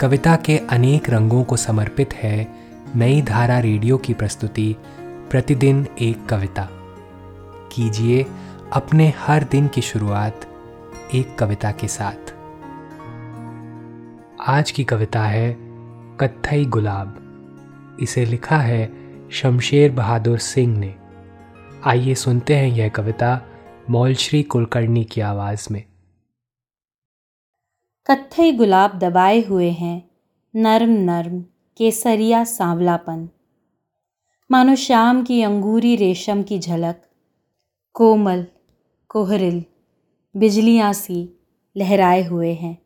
कविता के अनेक रंगों को समर्पित है नई धारा रेडियो की प्रस्तुति, प्रतिदिन एक कविता। कीजिए अपने हर दिन की शुरुआत एक कविता के साथ। आज की कविता है, कत्थई गुलाब। इसे लिखा है शमशेर बहादुर सिंह ने। आइए सुनते हैं यह कविता मौलश्री कुलकर्णी की आवाज़ में। कत्थई गुलाब दबाए हुए हैं, नर्म नर्म, केसरिया सांवलापन। मानो शाम की अंगूरी रेशम की झलक, कोमल, कोहरिल, बिजलियाँ सी लहराए हुए हैं।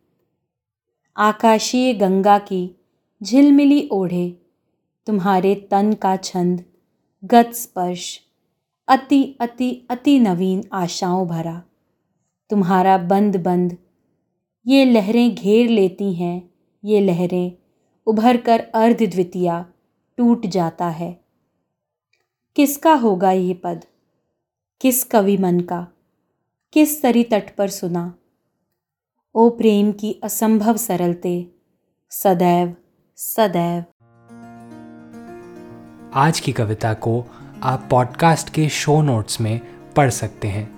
आकाशीय गंगा की झिलमिली ओढ़े, तुम्हारे तन का छंद, गत स्पर्श, अति अति अति नवीन आशाओं भरा। तुम्हारा बंद बंद ये लहरें घेर लेती हैं, ये लहरें उभर कर अर्ध द्वितीया टूट जाता है। किसका होगा ये पद? किस कवि मन का? किस तरी तट पर सुना? ओ प्रेम की असंभव सरलते, सदैव सदैव। आज की कविता को आप पॉडकास्ट के शो नोट्स में पढ़ सकते हैं।